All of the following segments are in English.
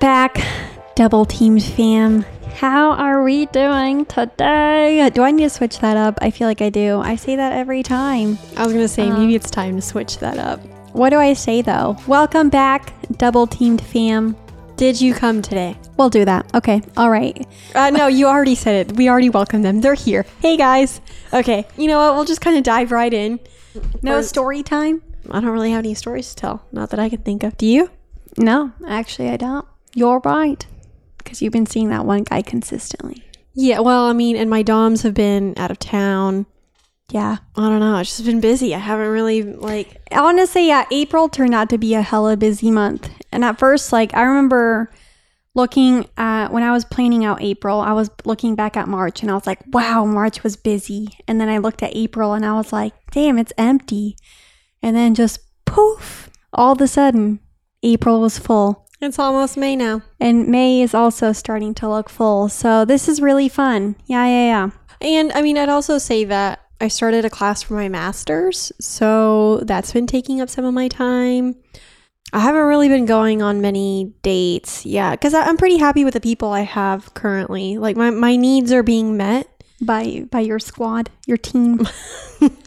back, double teamed fam. How are we doing today? Do I need to switch that up? I feel like I do. I say that every time. I was gonna say Uh, maybe it's time to switch that up. What do I say though? Welcome back, double teamed fam. Did you come today? We'll do that. Okay. All right. Uh, no, you already said it. We already welcomed them. They're here. Hey guys. Okay, you know what? We'll just kind of dive right in. No Or- story time? I don't really have any stories to tell. Not that I can think of. Do you? No, actually, I don't. You're right. Because you've been seeing that one guy consistently. Yeah. Well, I mean, and my doms have been out of town. Yeah. I don't know. It's just been busy. I haven't really like. honestly, yeah, April turned out to be a hella busy month. And at first, like, I remember looking at when I was planning out April, I was looking back at March and I was like, wow, March was busy. And then I looked at April and I was like, damn, it's empty. And then just poof, all of a sudden, April was full. It's almost May now. And May is also starting to look full. So this is really fun. Yeah, yeah, yeah. And I mean, I'd also say that I started a class for my master's, so that's been taking up some of my time. I haven't really been going on many dates, yeah, because I'm pretty happy with the people I have currently. Like my my needs are being met, By by your squad, your team.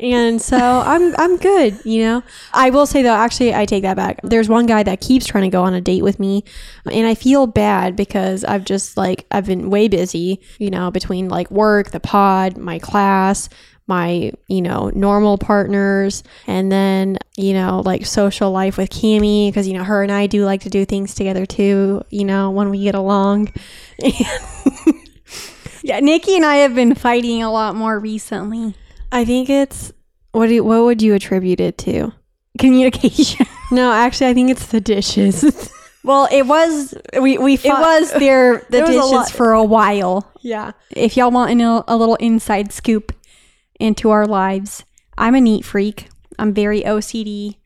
and so I'm I'm good. You know, I will say though, actually, I take that back. There's one guy that keeps trying to go on a date with me, and I feel bad because I've just like I've been way busy. You know, between like work, the pod, my class. My, you know, normal partners, and then, you know, like social life with Cami, because, you know, her and I do like to do things together too, you know, when we get along. yeah, Niki and I have been fighting a lot more recently. I think it's, what, do you, what would you attribute it to? Communication. No, actually, I think it's the dishes. Well, it was we we it was their the There a dishes lot- for a while. yeah. If y'all want know a little inside scoop into our lives, I'm a neat freak. I'm very OCD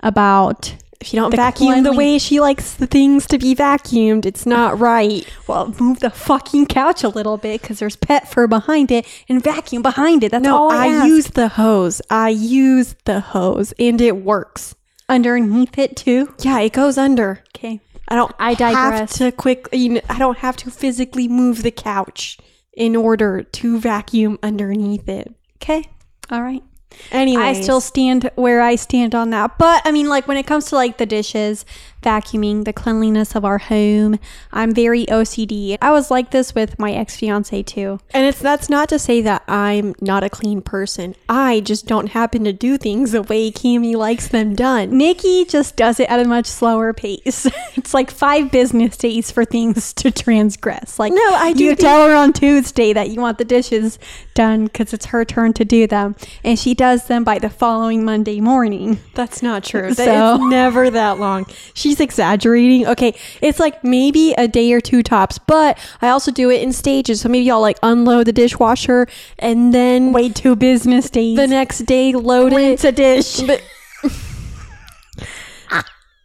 about If you don't The vacuum the way she likes the things to be vacuumed, it's not right. well, move the fucking couch a little bit because there's pet fur behind it and vacuum behind it. That's No, all I, I use the hose. I use the hose, and it works. underneath it too. Yeah, it goes under. Okay. I don't. I have digress. to quick. You know, I don't have to physically move the couch in order to vacuum underneath it. Okay. All right. Anyway, I still stand where I stand on that. But I mean, like when it comes to like the dishes, vacuuming, the cleanliness of our home, I'm very OCD. I was like this with my ex fiance too. And it's that's not to say that I'm not a clean person. I just don't happen to do things the way Cami likes them done. Niki just does it at a much slower pace. it's like five business days for things to transgress. Like, No, I do You think- tell her on Tuesday that you want the dishes done because it's her turn to do them, and she does them by the following Monday morning. That's not true. So- it's never that long. Exaggerating. Okay, it's like maybe a day or two tops, but I also do it in stages. So maybe I'll like unload the dishwasher and then Wait two business days. the next day load rinse it. a dish. But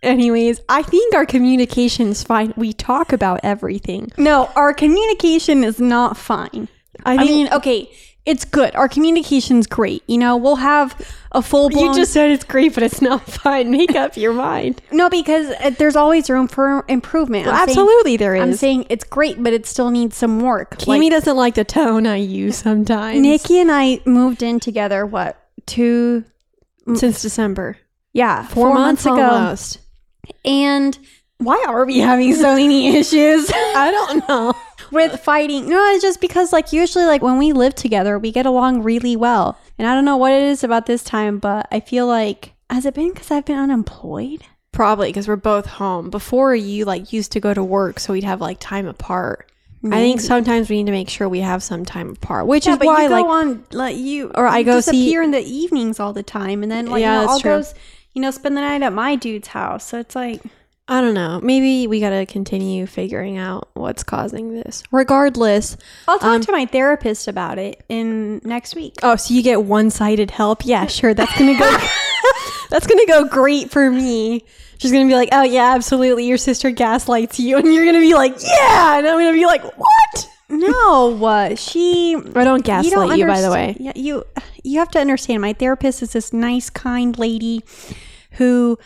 anyways, I think our communication's fine. We talk about everything. No, our communication is not fine. I, think- mean, okay, it's good. Our communication's great. You know, we'll have a full blown. You just said it's great, but it's not fine. Make up your mind. no, because uh, there's always room for improvement. I'm saying- Absolutely, there is. I'm saying it's great, but it still needs some work. Cami Like, doesn't like the tone I use sometimes. Niki and I moved in together. What two? since December, Yeah, four, months, ago. almost. And why are we having so many issues? I don't know. With fighting. No, it's just because like usually like when we live together, we get along really well. And I don't know what it is about this time, but I feel like has it been because I've been unemployed? Probably because we're both home. Before you like used to go to work, so we'd have like time apart. I think sometimes we need to make sure we have some time apart, which Yeah, is but why you go like on like you Or I go see- disappear in the evenings all the time, and then like Yeah, you know, I'll true. go you know spend the night at my dude's house. So it's like I don't know. Maybe we gotta continue figuring out what's causing this. Regardless, I'll talk Um, to my therapist about it in next week. oh, so you get one-sided help? Yeah, sure. That's gonna go. that's gonna go great for me. She's gonna be like, "Oh yeah, absolutely. Your sister gaslights you," and you're gonna be like, "Yeah," and I'm gonna be like, "What?" No, uh, she I don't gaslight you, by the way. Yeah, you you have to understand. My therapist is this nice, kind lady who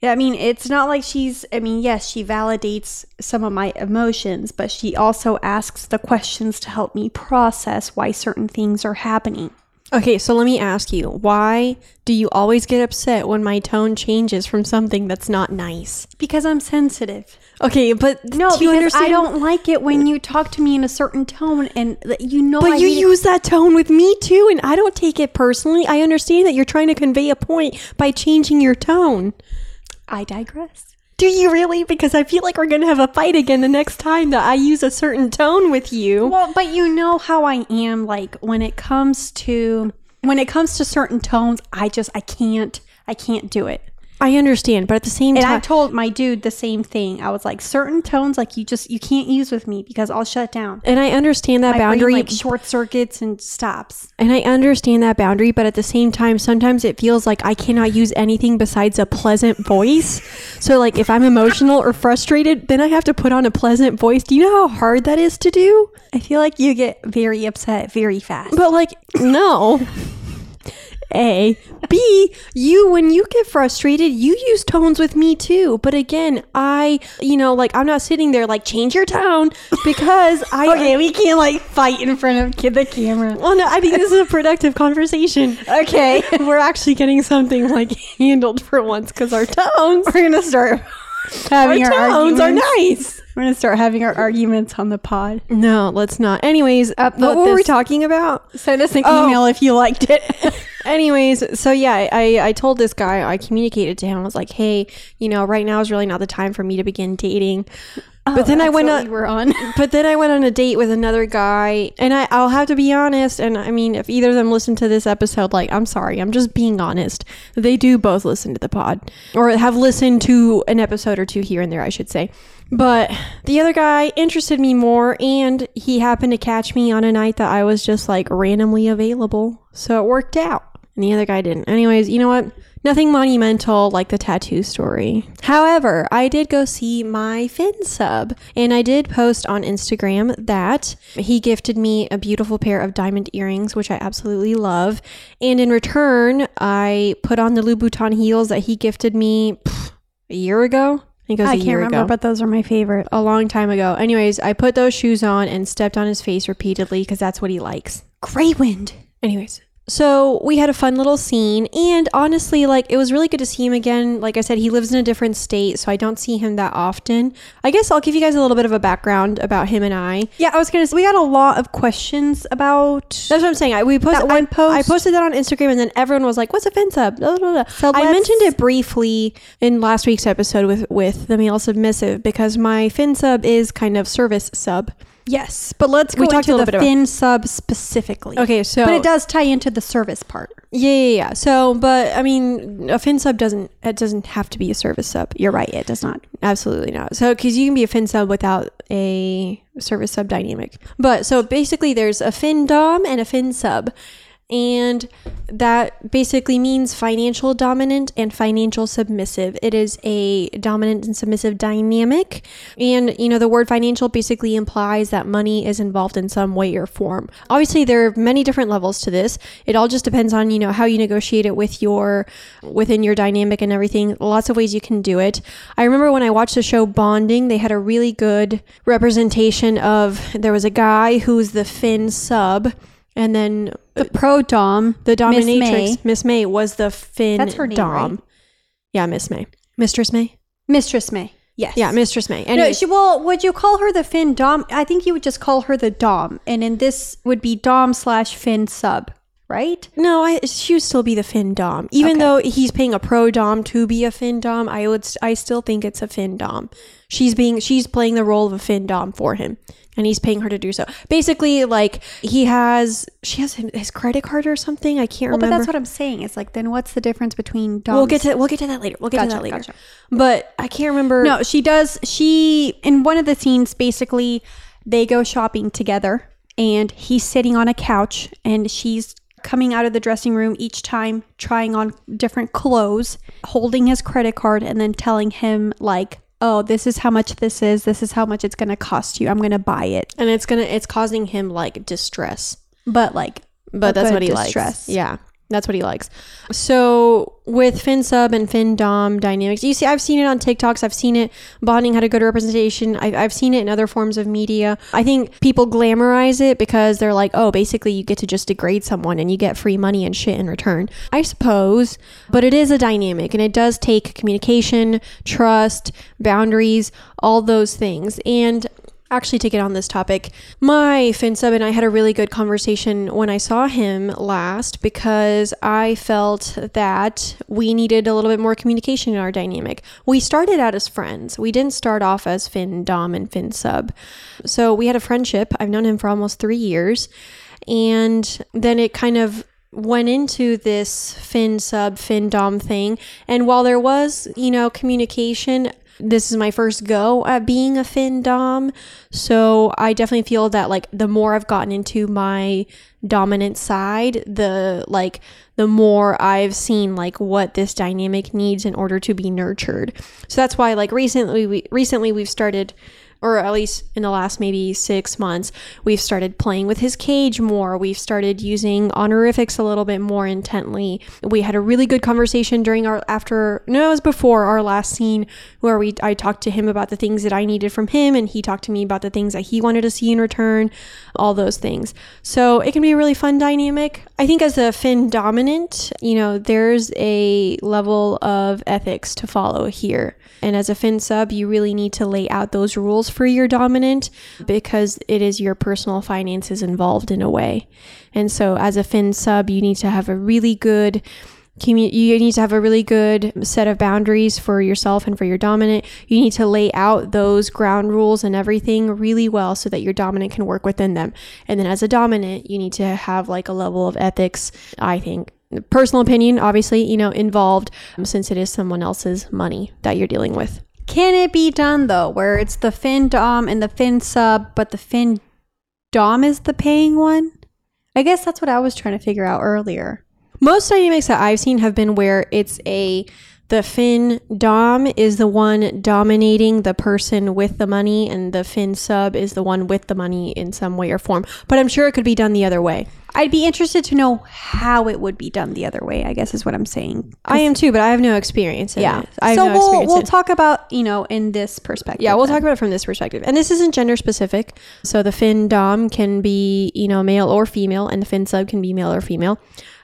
Yeah, I mean, it's not like she's, I mean, yes, she validates some of my emotions, but she also asks the questions to help me process why certain things are happening. Okay, so let me ask you, why do you always get upset when my tone changes from something that's not nice? Because I'm sensitive. Okay, but No, do you because understand? I don't like it when you talk to me in a certain tone and th- you know But I you hate it- use that tone with me too, and I don't take it personally. I understand that you're trying to convey a point by changing your tone. I digress. Do you really? Because I feel like we're gonna have a fight again the next time that I use a certain tone with you. Well, but you know how I am like when it comes to when it comes to certain tones, I just I can't I can't do it. I understand, but at the same time. And I told my dude the same thing. I was like, certain tones, like you just you can't use with me because I'll shut down. and I understand that boundary, like short circuits and stops. and I understand that boundary, but at the same time, sometimes it feels like I cannot use anything besides a pleasant voice. So, like, if I'm emotional or frustrated, then I have to put on a pleasant voice. Do you know how hard that is to do? I feel like you get very upset very fast. But like, no. A. B. You, when you get frustrated, you use tones with me too. But again, I, you know, like I'm not sitting there like change your tone because I. okay, we can't like fight in front of the camera. Well, no, I think this is a productive conversation. Okay, We're actually getting something like handled for once because our tones, we're gonna start having our, our tones are nice. We're gonna start having our arguments on the pod. No, let's not. Anyways, Upload what were we talking about? Send us an Oh. email if you liked it. Anyways, so yeah, I, I told this guy, I communicated to him, I was like, hey, you know, right now is really not the time for me to begin dating. Oh, but then I went on, we were on. but then I went on a date with another guy, and I, I'll have to be honest. And I mean, if either of them listen to this episode, like, I'm sorry, I'm just being honest. They do both listen to the pod, or have listened to an episode or two here and there, I should say. But the other guy interested me more, and he happened to catch me on a night that I was just like randomly available, so it worked out. And the other guy didn't. Anyways, you know what? Nothing monumental like the tattoo story. However, I did go see my Fin sub, and I did post on Instagram that he gifted me a beautiful pair of diamond earrings, which I absolutely love. And in return, I put on the Louboutin heels that he gifted me pff, a year ago. I think it was I a can't remember, ago but those are my favorite. a long time ago. Anyways, I put those shoes on and stepped on his face repeatedly because that's what he likes. Great wind. Anyways, so we had a fun little scene, and honestly, like it was really good to see him again. Like I said, he lives in a different state, so I don't see him that often. I guess I'll give you guys a little bit of a background about him and I. Yeah, I was gonna. say We got a lot of questions about. That's what I'm saying. I we posted That one I, post? I posted that on Instagram, and then everyone was like, "What's a fin sub?" Blah, blah, blah. So I mentioned it briefly in last week's episode with with the male submissive because my fin sub is kind of service sub. Yes, but let's go We talked into a little the bit about- fin sub specifically. Okay, so but it does tie into the service part. Yeah, yeah, yeah. So, but I mean, a fin sub doesn't it doesn't have to be a service sub. You're right. It does not. Absolutely not. So, because you can be a fin sub without a service sub dynamic. But so basically, there's a fin dom and a fin sub. And that basically means financial dominant and financial submissive. It is a dominant and submissive dynamic. And, you know, the word financial basically implies that money is involved in some way or form. Obviously, there are many different levels to this. It all just depends on, you know, how you negotiate it with your, within your dynamic and everything. Lots of ways you can do it. I remember when I watched the show Bonding, they had a really good representation of, there was a guy who was the fin sub. And then The pro dom. the Miss May. dominatrix, Miss May. was the Fin That's her name, Dom. right? Yeah, Miss May. Mistress May? Mistress May. Yes. Yeah, Mistress May. No, Anyway, she well, would you call her the Fin Dom? I think you would just call her the Dom, and in this would be Dom slash Fin sub, right? no, I, she would still be the Fin Dom. Even Okay. though he's paying a pro Dom to be a Fin Dom, I would I still think it's a Fin Dom. She's being she's playing the role of a Fin Dom for him. And he's paying her to do so. Basically, like he has, she has his credit card or something. I can't remember. But that's what I'm saying. It's like then what's the difference between Dom? we'll get to we'll get to that later. We'll get to that later. gotcha. But I can't remember. No, she does. She in one of the scenes, basically, they go shopping together, and he's sitting on a couch, and she's coming out of the dressing room each time, trying on different clothes, holding his credit card, and then telling him like, "Oh, this is how much this is. This is how much it's going to cost you. I'm going to buy it." and it's gonna it's causing him like distress. But like, But that's what he distress. likes. Yeah. That's what he likes. So with Fin Sub and Fin Dom dynamics, you see, I've seen it on TikToks. I've seen it. Bonding had a good representation. I've, I've seen it in other forms of media. I think people glamorize it because they're like, oh, basically you get to just degrade someone and you get free money and shit in return. I suppose, but it is a dynamic and it does take communication, trust, boundaries, all those things. And actually to get on this topic, my FinSub and I had a really good conversation when I saw him last because I felt that we needed a little bit more communication in our dynamic. We started out as friends. We didn't start off as Fin Dom and Fin Sub. So we had a friendship. I've known him for almost three years. And then it kind of went into this fin sub fin dom thing and while there was you know communication this is my first go at being a fin dom. So i definitely feel that like the more i've gotten into my dominant side the like the more i've seen like what this dynamic needs in order to be nurtured. So that's why like recently we recently we've started or at least in the last maybe six months, we've started playing with his cage more. We've started using honorifics a little bit more intently. We had a really good conversation during our after no, it was before our last scene where we I talked to him about the things that I needed from him, and he talked to me about the things that he wanted to see in return, all those things. So it can be a really fun dynamic. I think as a Fin dominant, you know, there's a level of ethics to follow here. And as a Fin sub, you really need to lay out those rules for your dominant because it is your personal finances involved in a way. And so as a Fin sub, you need to have a really good you need to have a really good set of boundaries for yourself and for your dominant. You need to lay out those ground rules and everything really well so that your dominant can work within them. And then as a dominant, you need to have like a level of ethics, I think, personal opinion, obviously, you know, involved since it is someone else's money that you're dealing with. Can it be done though, where it's the fin dom and the fin sub, but the fin dom is the paying one? I guess that's what I was trying to figure out earlier. Most dynamics that I've seen have been where it's a the fin dom is the one dominating the person with the money and the fin sub is the one with the money in some way or form. But I'm sure it could be done the other way. I'd be interested to know how it would be done the other way. I guess is what I'm saying. I am too, but I have no experience in Yeah. it. I so no we'll experience we'll talk about you know in this perspective. Yeah, we'll then. talk about it from this perspective. And this isn't gender specific. So the fin dom can be, you know, male or female, and the fin sub can be male or female.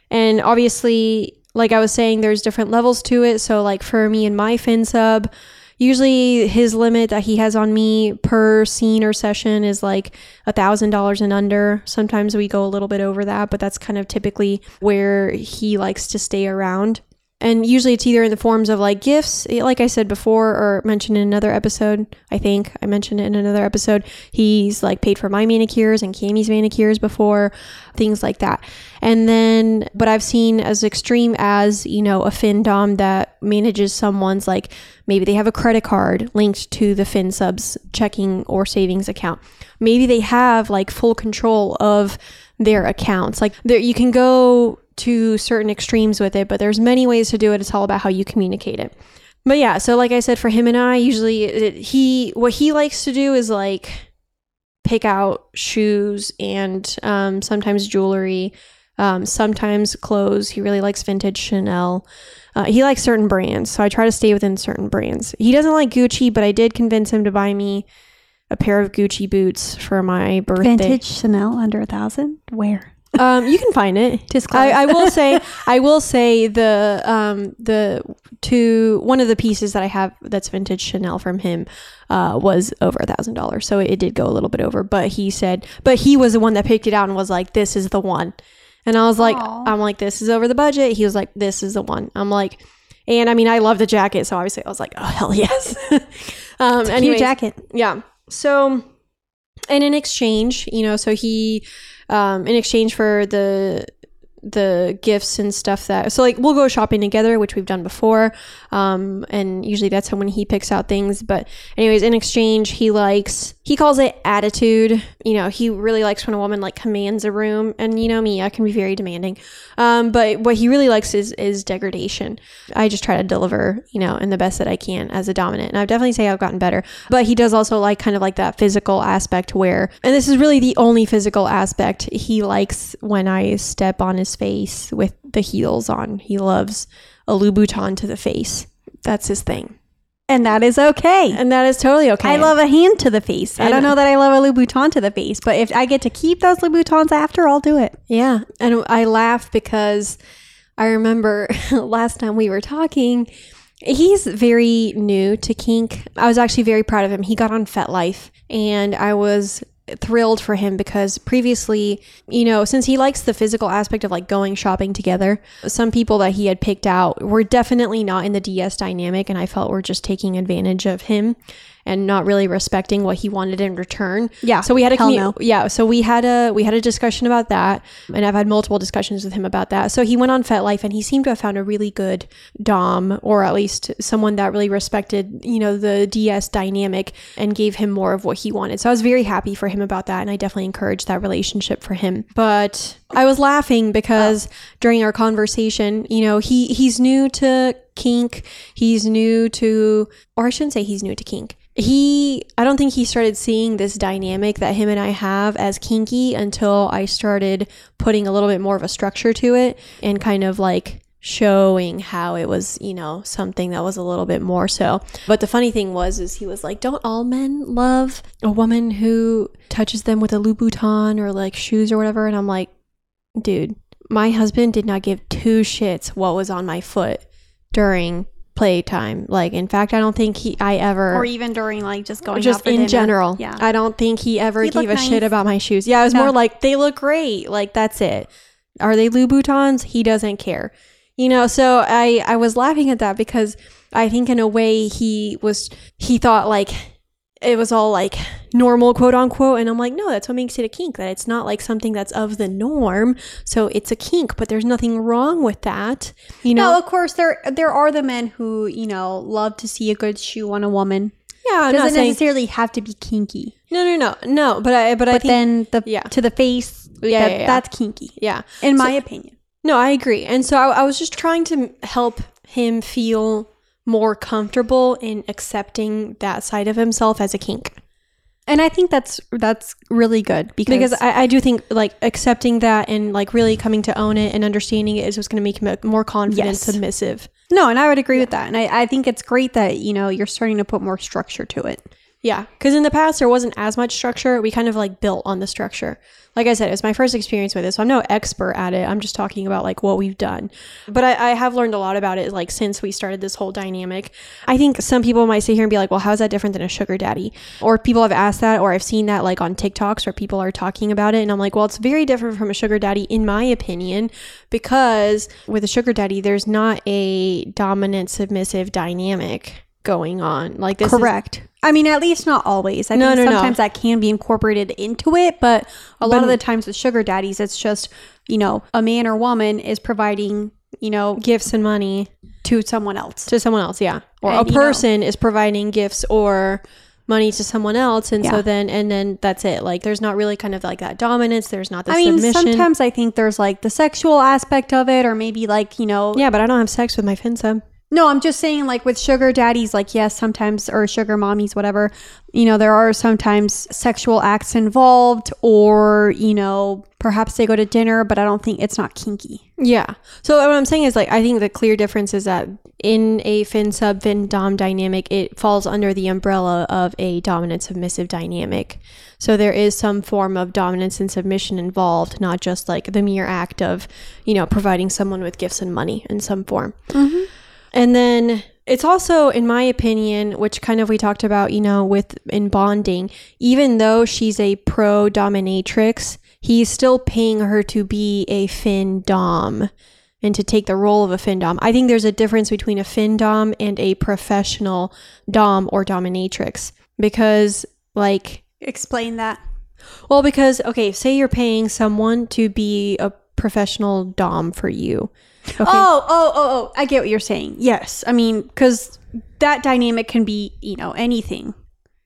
And obviously, like I was saying, there's different levels to it. So, like for me and my fin sub, usually his limit that he has on me per scene or session is like a thousand dollars and under. Sometimes we go a little bit over that, but that's kind of typically where he likes to stay around. And usually it's either in the forms of like gifts, eh, like I said before, or mentioned in another episode. I think I mentioned it in another episode. He's like paid for my manicures and Cami's manicures before, things like that. And then, but I've seen as extreme as, you know, a fin dom that manages someone's like maybe they have a credit card linked to the fin subs checking or savings account. Maybe they have like full control of their accounts. Like there, you can go to certain extremes with it, but there's many ways to do it. It's all about how you communicate it. But yeah, so like I said, for him and I, usually it, he what he likes to do is like pick out shoes and um, sometimes jewelry, um, sometimes clothes. He really likes vintage Chanel. Uh, he likes certain brands, so I try to stay within certain brands. He doesn't like Gucci, but I did convince him to buy me a pair of Gucci boots for my birthday. vintage Chanel under a thousand. Where? Um, you can find it. Disclose. I, I will say, I will say the um the two one of the pieces that I have that's vintage Chanel from him uh was over a thousand dollars, so it did go a little bit over. But he said, but he was the one that picked it out and was like, "This is the one," and I was like, Aw. "I'm like, this is over the budget." He was like, "This is the one." I'm like. And I mean, I love the jacket, so obviously I was like, "Oh hell yes!" um, anyways, jacket. yeah. So, and in exchange, you know, so he, um, in exchange for the the gifts and stuff that so like we'll go shopping together which we've done before um and usually that's how when he picks out things but anyways in exchange he likes he calls it attitude. You know he really likes when a woman like commands a room and you know me i can be very demanding. Um but what he really likes is is degradation. I just try to deliver you know in the best that i can as a dominant and i definitely say i've gotten better. But he does also like kind of like that physical aspect where and this is really the only physical aspect he likes when i step on his face with the heels on. He loves a Louboutin to the face. That's his thing. And that is okay. And that is totally okay. I love a hand to the face. I And- don't know that I love a Louboutin to the face, but if I get to keep those Louboutins after, I'll do it. Yeah. And I laugh because I remember last time we were talking, he's very new to kink. I was actually very proud of him. He got on FetLife and I was thrilled for him because previously, you know, since he likes the physical aspect of like going shopping together, some people that he had picked out were definitely not in the DS dynamic and I felt were just taking advantage of him and not really respecting what he wanted in return. Yeah. So we had a commu- no. yeah, so we had a we had a discussion about that, and I've had multiple discussions with him about that. So he went on FetLife, and he seemed to have found a really good dom, or at least someone that really respected, you know, the DS dynamic and gave him more of what he wanted. So I was very happy for him about that, and I definitely encouraged that relationship for him. But I was laughing because during our conversation, you know, he he's new to kink, he's new to, or I shouldn't say he's new to kink he i don't think he started seeing this dynamic that him and i have as kinky until i started putting a little bit more of a structure to it and kind of like showing how it was you know something that was a little bit more so. But the funny thing was is he was like don't all men love a woman who touches them with a louboutin or like shoes or whatever? And i'm like dude my husband did not give two shits what was on my foot during playtime like in fact i don't think he i ever Or even during like just going just in dinner. general. Yeah. I don't think he ever He gave a looked shit about my shoes. Yeah, it was Yeah. more like they look great. Like that's it. Are they Louboutins? He doesn't care. You know, so I I was laughing at that because I think in a way he was he thought like it was all like normal quote unquote and I'm like no that's what makes it a kink that it's not like something that's of the norm so it's a kink but there's nothing wrong with that you know No, of course there there are the men who you know love to see a good shoe on a woman. yeah I'm doesn't saying necessarily have to be kinky, no no no no but I but I think then the yeah. to the face, Yeah, that- yeah, yeah. that's kinky, yeah in So- my opinion. No, I agree. And so I, I was just trying to help him feel more comfortable in accepting that side of himself as a kink. And I think that's that's really good because, Because I, I do think like accepting that and like really coming to own it and understanding it is what's going to make him more confident, Yes. submissive. no, and I would agree with that. And I, I think it's great that you know you're starting to put more structure to it. Yeah. Because in the past, there wasn't as much structure. We kind of like built on the structure. Like I said, it's my first experience with it. So I'm no expert at it. I'm just talking about like what we've done. But I, I have learned a lot about it like since we started this whole dynamic. I think some people might sit here and be like, well, how's that different than a sugar daddy? Or people have asked that, or I've seen that like on TikToks where people are talking about it. And I'm like, well, it's very different from a sugar daddy, in my opinion, because with a sugar daddy, there's not a dominant submissive dynamic going on. Like this is Correct. I mean, at least not always. I No, think no, no. sometimes that can be incorporated into it, but a lot But- of the times with sugar daddies, it's just you know a man or woman is providing you know gifts and money to someone else. to someone else yeah or And, a you know- person is providing gifts or money to someone else and so then and then that's it like there's not really kind of like that dominance there's not the I mean, submission sometimes I think there's like the sexual aspect of it, or maybe like you know yeah but i don't have sex with my fin sub No, I'm just saying, like with sugar daddies, like, yes, sometimes, or sugar mommies, whatever, you know, there are sometimes sexual acts involved, or, you know, perhaps they go to dinner, but I don't think it's not kinky. yeah. So what i'm saying is like i think the clear difference is that in a fin sub fin dom dynamic it falls under the umbrella of a dominant submissive dynamic. So there is some form of dominance and submission involved not just like the mere act of you know providing someone with gifts and money in some form mm-hmm. And then it's also, in my opinion, which kind of we talked about, you know, with in bonding, even though she's a pro dominatrix, he's still paying her to be a fin dom and to take the role of a fin dom. I think there's a difference between a fin dom and a professional dom or dominatrix because, like, Explain that. well, because, okay, say you're paying someone to be a professional dom for you. Okay. Oh, oh, oh, oh, I get what you're saying. Yes. I mean, because that dynamic can be, you know, anything.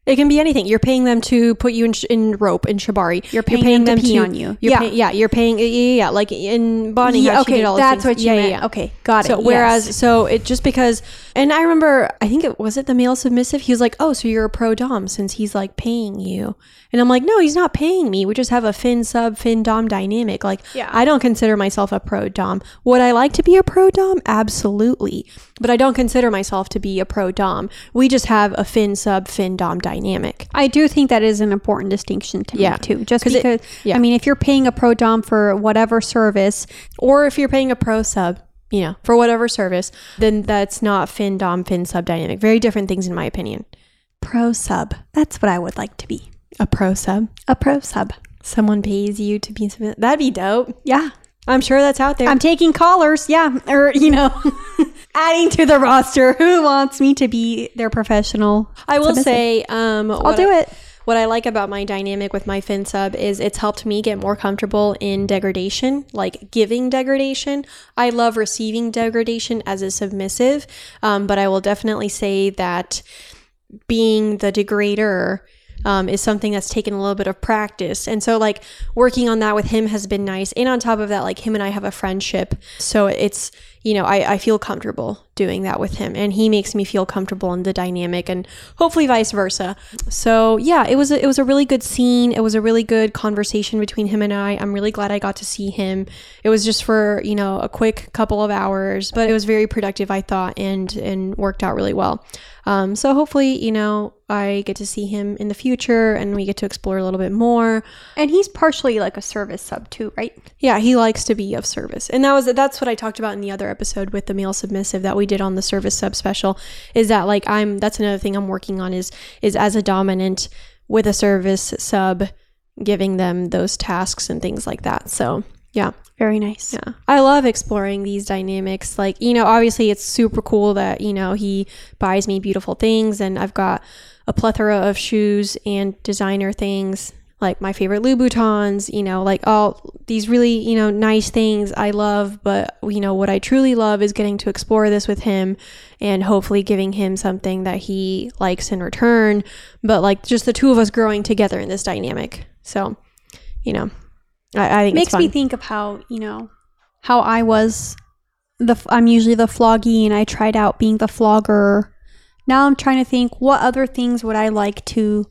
It can be anything. You're paying them to put you in, sh- in rope in shibari. You're paying them to pee on you. You're Yeah. pay- yeah, you're paying. Yeah, yeah, yeah. Like in bonding. Yeah, okay, that's things. what you yeah, meant. Yeah, yeah. Okay, got So it. whereas, yes. so it just because, and I remember, I think it was it the male submissive. He was like, "Oh, so you're a pro dom since he's like paying you," and I'm like, "No, he's not paying me. We just have a fin sub fin dom dynamic. Like, Yeah. I don't consider myself a pro dom. Would I like to be a pro dom? Absolutely, but I don't consider myself to be a pro dom. We just have a fin sub fin dom dynamic. I do think that is an important distinction to Yeah. make too. Just 'Cause it- because, yeah. I mean, if you're paying a pro dom for whatever service, or if you're paying a pro sub, you know, for whatever service, then that's not fin dom fin sub dynamic. Very different things in my opinion. pro sub. That's what I would like to be. A pro sub. A pro sub. Someone pays you to be. That'd be dope. Yeah. I'm sure that's out there. I'm taking callers. Yeah. Or, you know, adding to the roster. Who wants me to be their professional? I will submissive? say, um, I'll do it. What I like about my dynamic with my fin sub is it's helped me get more comfortable in degradation, like giving degradation. I love receiving degradation as a submissive, um, but I will definitely say that being the degrader um, is something that's taken a little bit of practice. And so, like, working on that with him has been nice. And on top of that, like, him and I have a friendship. So it's, you know, I, I feel comfortable doing that with him. And he makes me feel comfortable in the dynamic and hopefully vice versa. So, yeah, it was a, it was a really good scene. It was a really good conversation between him and I. I'm really glad I got to see him. It was just for, you know, a quick couple of hours, but it was very productive, I thought, and, and worked out really well. Um, so hopefully, you know, I get to see him in the future and we get to explore a little bit more. And he's partially like a service sub too, right? Yeah, he likes to be of service. And that was that's what I talked about in the other episode with the male submissive that we did on the service sub special is that like I'm that's another thing I'm working on is is as a dominant with a service sub giving them those tasks and things like that. So, yeah. Very nice. Yeah. I love exploring these dynamics. Like, you know, obviously it's super cool that, you know, he buys me beautiful things and I've got a plethora of shoes and designer things, like my favorite Louboutins, you know, like all these really, you know, nice things I love. But, you know, what I truly love is getting to explore this with him and hopefully giving him something that he likes in return. But like just the two of us growing together in this dynamic. So, you know, I, I think makes it's fun. me think of how you know how I was the I'm usually the floggy and I tried out being the flogger. Now I'm trying to think what other things would I like to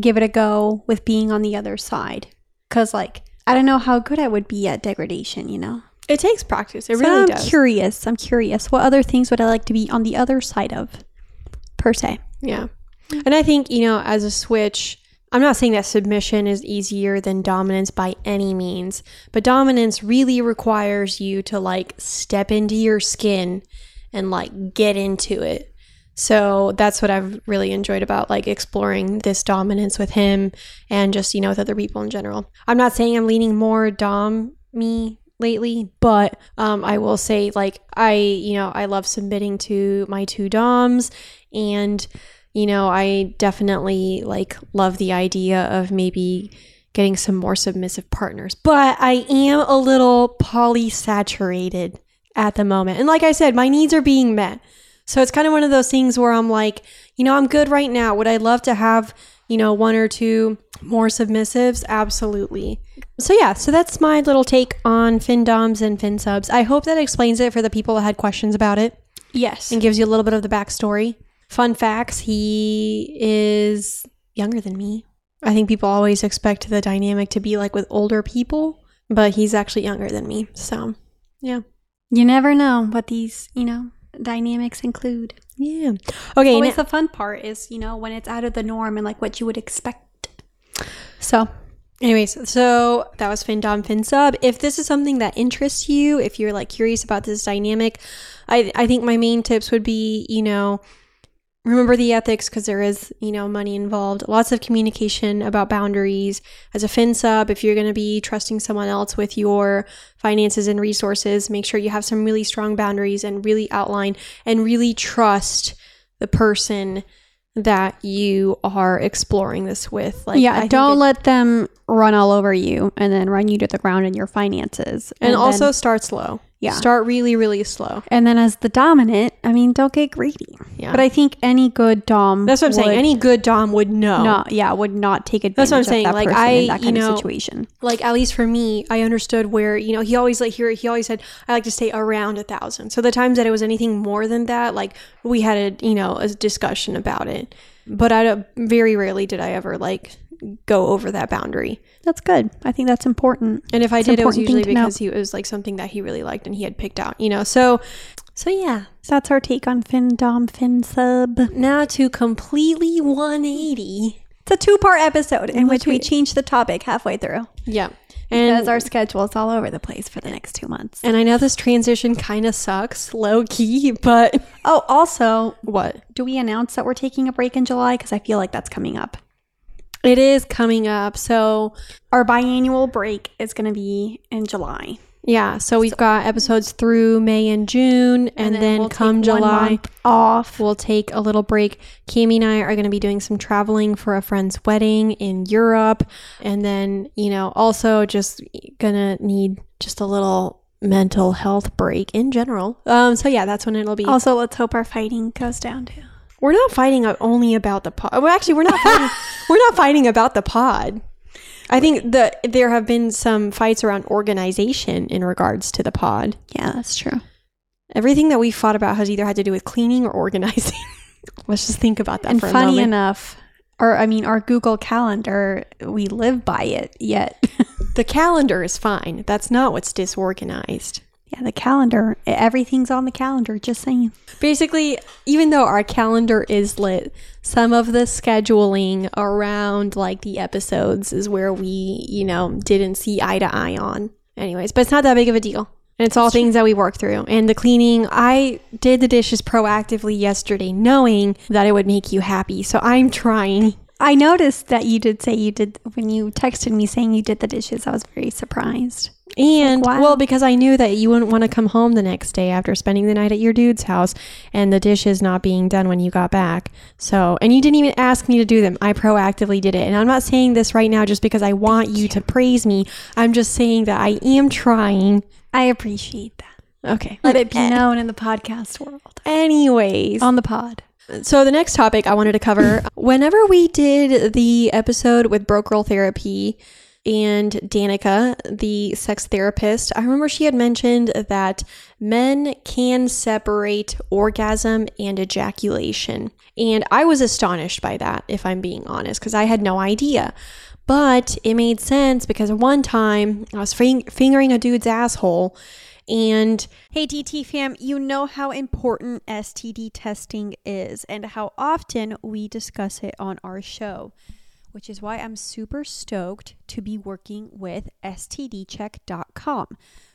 give it a go with being on the other side cuz like I don't know how good I would be at degradation, you know. It takes practice. It So really I'm does. curious. I'm curious. What other things would I like to be on the other side of per se? Yeah. And I think, you know, as a switch, I'm not saying that submission is easier than dominance by any means, but dominance really requires you to like step into your skin and like get into it. So that's what I've really enjoyed about like exploring this dominance with him and just, you know, with other people in general. I'm not saying I'm leaning more dom me lately, but um, I will say like I, you know, I love submitting to my two doms and you know, I definitely like love the idea of maybe getting some more submissive partners. But I am a little polysaturated at the moment. And like I said, my needs are being met. So it's kind of one of those things where I'm like, you know, I'm good right now. Would I love to have, you know, one or two more submissives? Absolutely. So yeah, so that's my little take on fin doms and fin subs. I hope that explains it for the people that had questions about it Yes. and gives you a little bit of the backstory. Fun facts he is younger than me. I think people always expect the dynamic to be like with older people, but he's actually younger than me. So, yeah. You never know what these, you know, dynamics include. Yeah. Okay. Always now- the fun part is, you know, when it's out of the norm and like what you would expect. So, Anyways, so that was FinDom FinSub. If this is something that interests you, if you're like curious about this dynamic, I I think my main tips would be, you know, remember the ethics because there is, you know, money involved. Lots of communication about boundaries. As a fin sub, if you're going to be trusting someone else with your finances and resources, make sure you have some really strong boundaries and really outline and really trust the person that you are exploring this with. Like, yeah, think don't it- let them run all over you and then run you to the ground in your finances. and, then- also start slow. Yeah. Start really, really slow. And then as the dominant, I mean, don't get greedy. Yeah. But I think any good dom. That's what I'm saying. Any good Dom would know. Not, yeah, would not take advantage That's what I'm saying, like, I- in that you know, of situation. like at least for me, I understood where you know he always like here he always said I like to stay around a thousand. So the times that it was anything more than that, like we had a you know a discussion about it. But I very rarely did I ever like go over that boundary. That's good. I think that's important. And if I It's did, it was usually to know. because he was like something that he really liked and he had picked out. You know, so so yeah. That's our take on Fin Dom Fin Sub. Now to completely 180. It's a two part episode in which we change the topic halfway through Yeah. because And our schedule is all over the place for the next two months. and I know this transition kind of sucks, low key, but Oh, also, what? do we announce that we're taking a break in July? Because I feel like that's coming up. It is coming up. So Our biannual break is going to be in July. Yeah, so we've got episodes through May and June, and, then, we'll come July, off. we'll take a little break. Cami and I are going to be doing some traveling for a friend's wedding in Europe, and then, you know, also just gonna need just a little mental health break in general. Um, so yeah, that's when it'll be. Also, let's hope our fighting goes down too. We're not fighting only about the pod. Well, actually, we're not fighting. we're not fighting about the pod. I think that there have been some fights around organization in regards to the pod. Yeah, that's true. Everything that we fought about has either had to do with cleaning or organizing. Let's just think about that and for a funny enough, or I mean, our Google Calendar, we live by it. Yet, the calendar is fine. That's not what's disorganized. Yeah, the calendar, everything's on the calendar. Just saying. Basically, even though our calendar is lit, some of the scheduling around like the episodes is where we, you know, didn't see eye to eye on. Anyways, but it's not that big of a deal. And it's all things that we work through. And the cleaning, I did the dishes proactively yesterday, knowing that it would make you happy. So I'm trying. I noticed that you did say you did when you texted me saying you did the dishes. I was very surprised. And wow. well, because I knew that you wouldn't want to come home the next day after spending the night at your dude's house and the dishes not being done when you got back. So, and you didn't even ask me to do them. I proactively did it. And I'm not saying this right now just because I want you to praise me. I'm just saying that I am trying. I appreciate that. Okay. Let it be eh. known in the podcast world. Anyways, On the pod. So the next topic I wanted to cover whenever we did the episode with Broke Girl Therapy and Danica, the sex therapist, I remember she had mentioned that men can separate orgasm and ejaculation. And I was astonished by that, if I'm being honest, because I had no idea. But it made sense because one time I was fing- fingering a dude's asshole and Hey, DT fam, you know how important STD testing is and how often we discuss it on our show, which is why I'm super stoked to be working with STDcheck.com.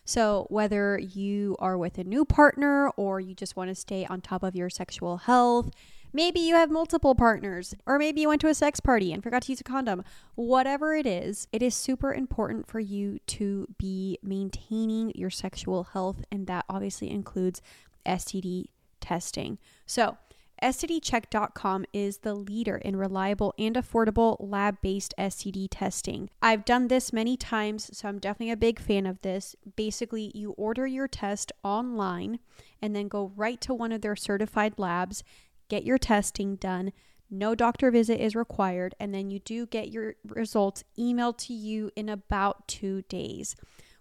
So, whether you are with a new partner or you just want to stay on top of your sexual health, maybe you have multiple partners, or maybe you went to a sex party and forgot to use a condom. Whatever it is, it is super important for you to be maintaining your sexual health, and that obviously includes STD testing. So, STDcheck.com is the leader in reliable and affordable lab based STD testing. I've done this many times, so I'm definitely a big fan of this. Basically, you order your test online and then go right to one of their certified labs, get your testing done. No doctor visit is required, and then you do get your results emailed to you in about two days.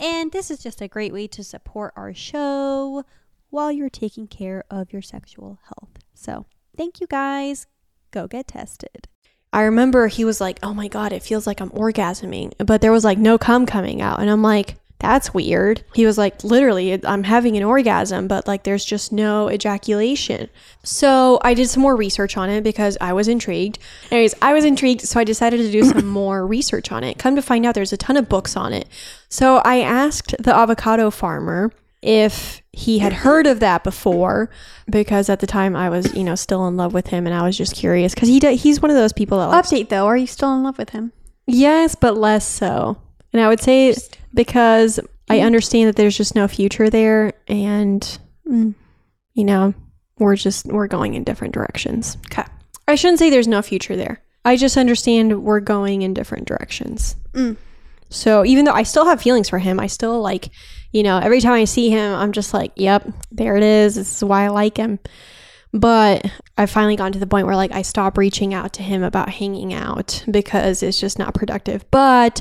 And this is just a great way to support our show while you're taking care of your sexual health. So thank you guys. Go get tested. I remember he was like, "Oh my god, it feels like I'm orgasming," but there was like no cum coming out, and I'm like, "That's weird." He was like, "Literally, I'm having an orgasm, but like there's just no ejaculation." So I did some more research on it because I was intrigued. Anyways, I was intrigued, so I decided to do some more research on it. Come to find out, there's a ton of books on it. So I asked the avocado farmer if he had heard of that before because at the time I was, you know, still in love with him and I was just curious cuz he d- he's one of those people that likes Update though, are you still in love with him? Yes, but less so. And I would say because I understand that there's just no future there and Mm. you know, we're just we're going in different directions. Okay. I shouldn't say there's no future there. I just understand we're going in different directions. Mm. So even though I still have feelings for him, I still like, you know, every time I see him, I'm just like, yep, there it is. This is why I like him. But I've finally gotten to the point where like I stop reaching out to him about hanging out because it's just not productive. But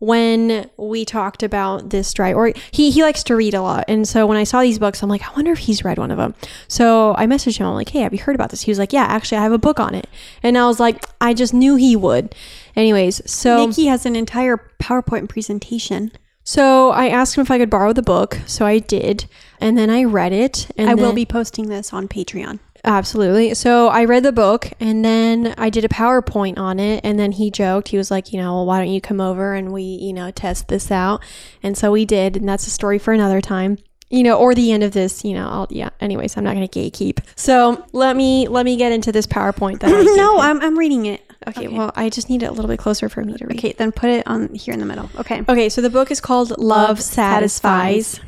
when we talked about this dry or he he likes to read a lot. And so when i saw these books i'm like i wonder if he's read one of them. So i messaged him. I'm like hey have you heard about this? He was like yeah actually i have a book on it. And i was like i just knew he would. Anyways so Niki has an entire PowerPoint presentation. so i asked him if i could borrow the book. So i did. And then i read it. And I will be posting this on Patreon. Absolutely. So I read the book and then I did a PowerPoint on it. And then he joked, he was like, you know, well, why don't you come over and we, you know, test this out? And so we did. And that's a story for another time. You know, or the end of this, you know, I'll, yeah. Anyways, I'm not going to gatekeep. So let me, let me get into this PowerPoint that I no. I'm, I'm reading it. okay, Well, I just need it a little bit closer for me to read. Okay, then put it on here in the middle. Okay. Okay, so the book is called Love Satisfies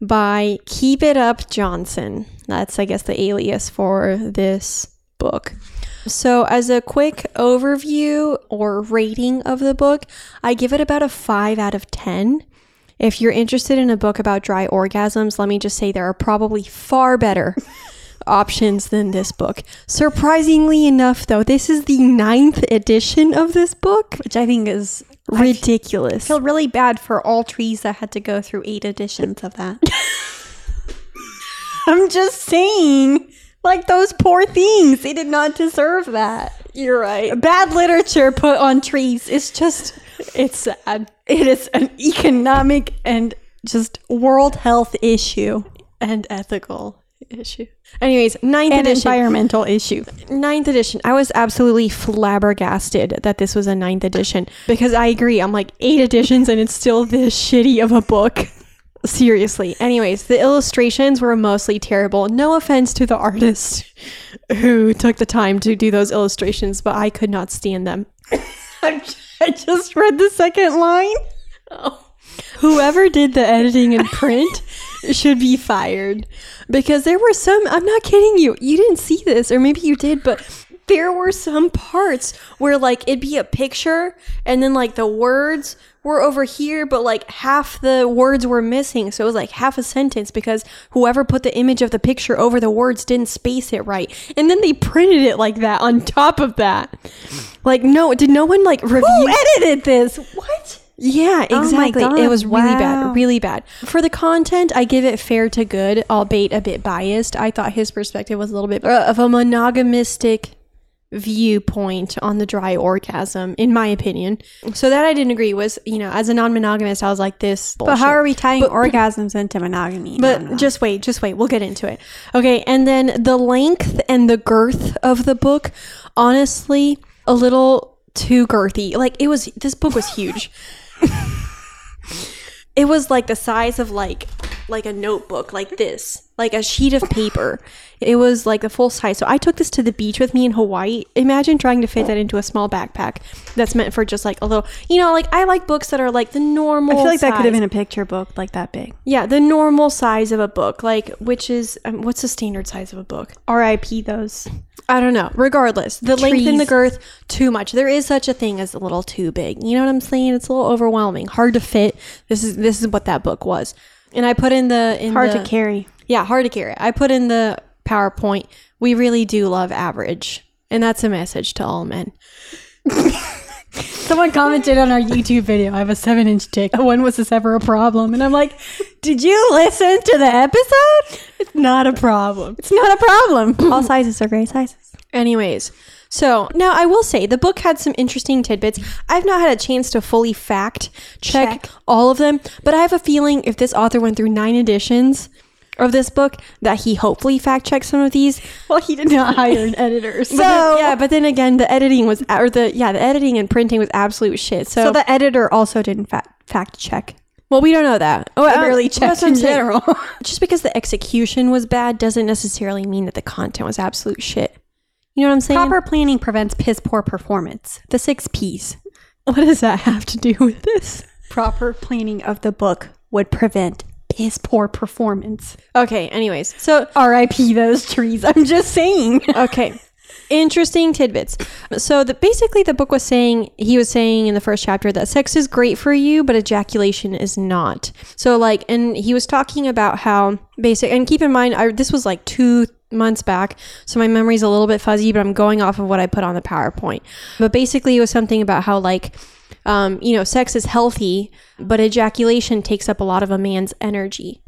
by Keep It Up Johnson. That's, I guess, the alias for this book. So, as a quick overview or rating of the book, I give it about a 5 out of 10. If you're interested in a book about dry orgasms, let me just say there are probably far better options than this book. Surprisingly enough, though, this is the ninth edition of this book. Which I think is Ridiculous. I feel really bad for all trees that had to go through eight editions of that. I'm just saying, like those poor things, they did not deserve that. You're right. Bad literature put on trees is just, It's sad it is an economic and just world health issue and ethical issue. Anyways, ninth and edition. environmental issue. Ninth edition. I was absolutely flabbergasted that this was a ninth edition because I agree. I'm like eight editions and it's still this shitty of a book. Seriously. Anyways, the illustrations were mostly terrible. No offense to the artist who took the time to do those illustrations, but I could not stand them. I just read the second line. Oh. whoever did the editing and print should be fired because there were some i'm not kidding you you didn't see this or maybe you did but there were some parts where like it'd be a picture and then like the words were over here but like half the words were missing so it was like half a sentence because whoever put the image of the picture over the words didn't space it right and then they printed it like that on top of that like no did no one like review Who edited this? What? Yeah, Oh exactly. God, It was really wow. bad, really bad. For the content, I give it fair to good, albeit a bit biased. I thought his perspective was a little bit uh, of a monogamistic viewpoint on the dry orgasm, in my opinion. So that I didn't agree was, you know, as a non-monogamist, I was like this. But how are we tying orgasms into monogamy? But just wait, just wait. We'll get into it. Okay, and then the length and the girth of the book, honestly, a little too girthy. Like it was this book was huge. it was like the size of like like a notebook like this, like a sheet of paper. It was like the full size. So I took this to the beach with me in Hawaii. Imagine trying to fit that into a small backpack that's meant for just like a little, you know, like I like books that are like the normal. I feel like that could have been a picture book like that big. Yeah, the normal size of a book, like which is um, what's the standard size of a book? R.I.P. Those. I don't know. Regardless, the length and the girth too much. There is such a thing as a little too big. You know what I'm saying? It's a little overwhelming, hard to fit. This is this is what that book was. And I put in the in Hard the, to carry. Yeah, hard to carry. I put in the PowerPoint. We really do love average, and that's a message to all men. Someone commented on our YouTube video, I have a seven inch dick. When was this ever a problem? And I'm like, did you listen to the episode? It's not a problem. It's not a problem. All sizes are great sizes. Anyways, so now I will say the book had some interesting tidbits. I've not had a chance to fully fact check, Check. all of them, but I have a feeling if this author went through nine editions of this book, that he hopefully fact checked some of these. Well, he did not hire an editor. So, But then- yeah, but then again, the editing was or the yeah the editing and printing was absolute shit. So, so the editor also didn't fa- fact check. well, we don't know that. Oh, I uh, barely checked in general. Just because the execution was bad doesn't necessarily mean that the content was absolute shit. You know what I'm saying? Proper planning prevents piss poor performance. The six P's. What does that have to do with this? Proper planning of the book would prevent piss poor performance. Okay. Anyways, so R.I.P. those trees. I'm just saying. okay interesting tidbits so the basically the book was saying he was saying in the first chapter that sex is great for you but ejaculation is not so like and he was talking about how basic and keep in mind I, this was like two months back so my memory's a little bit fuzzy but i'm going off of what i put on the powerpoint. But basically it was something about how like um, you know sex is healthy but ejaculation takes up a lot of a man's energy.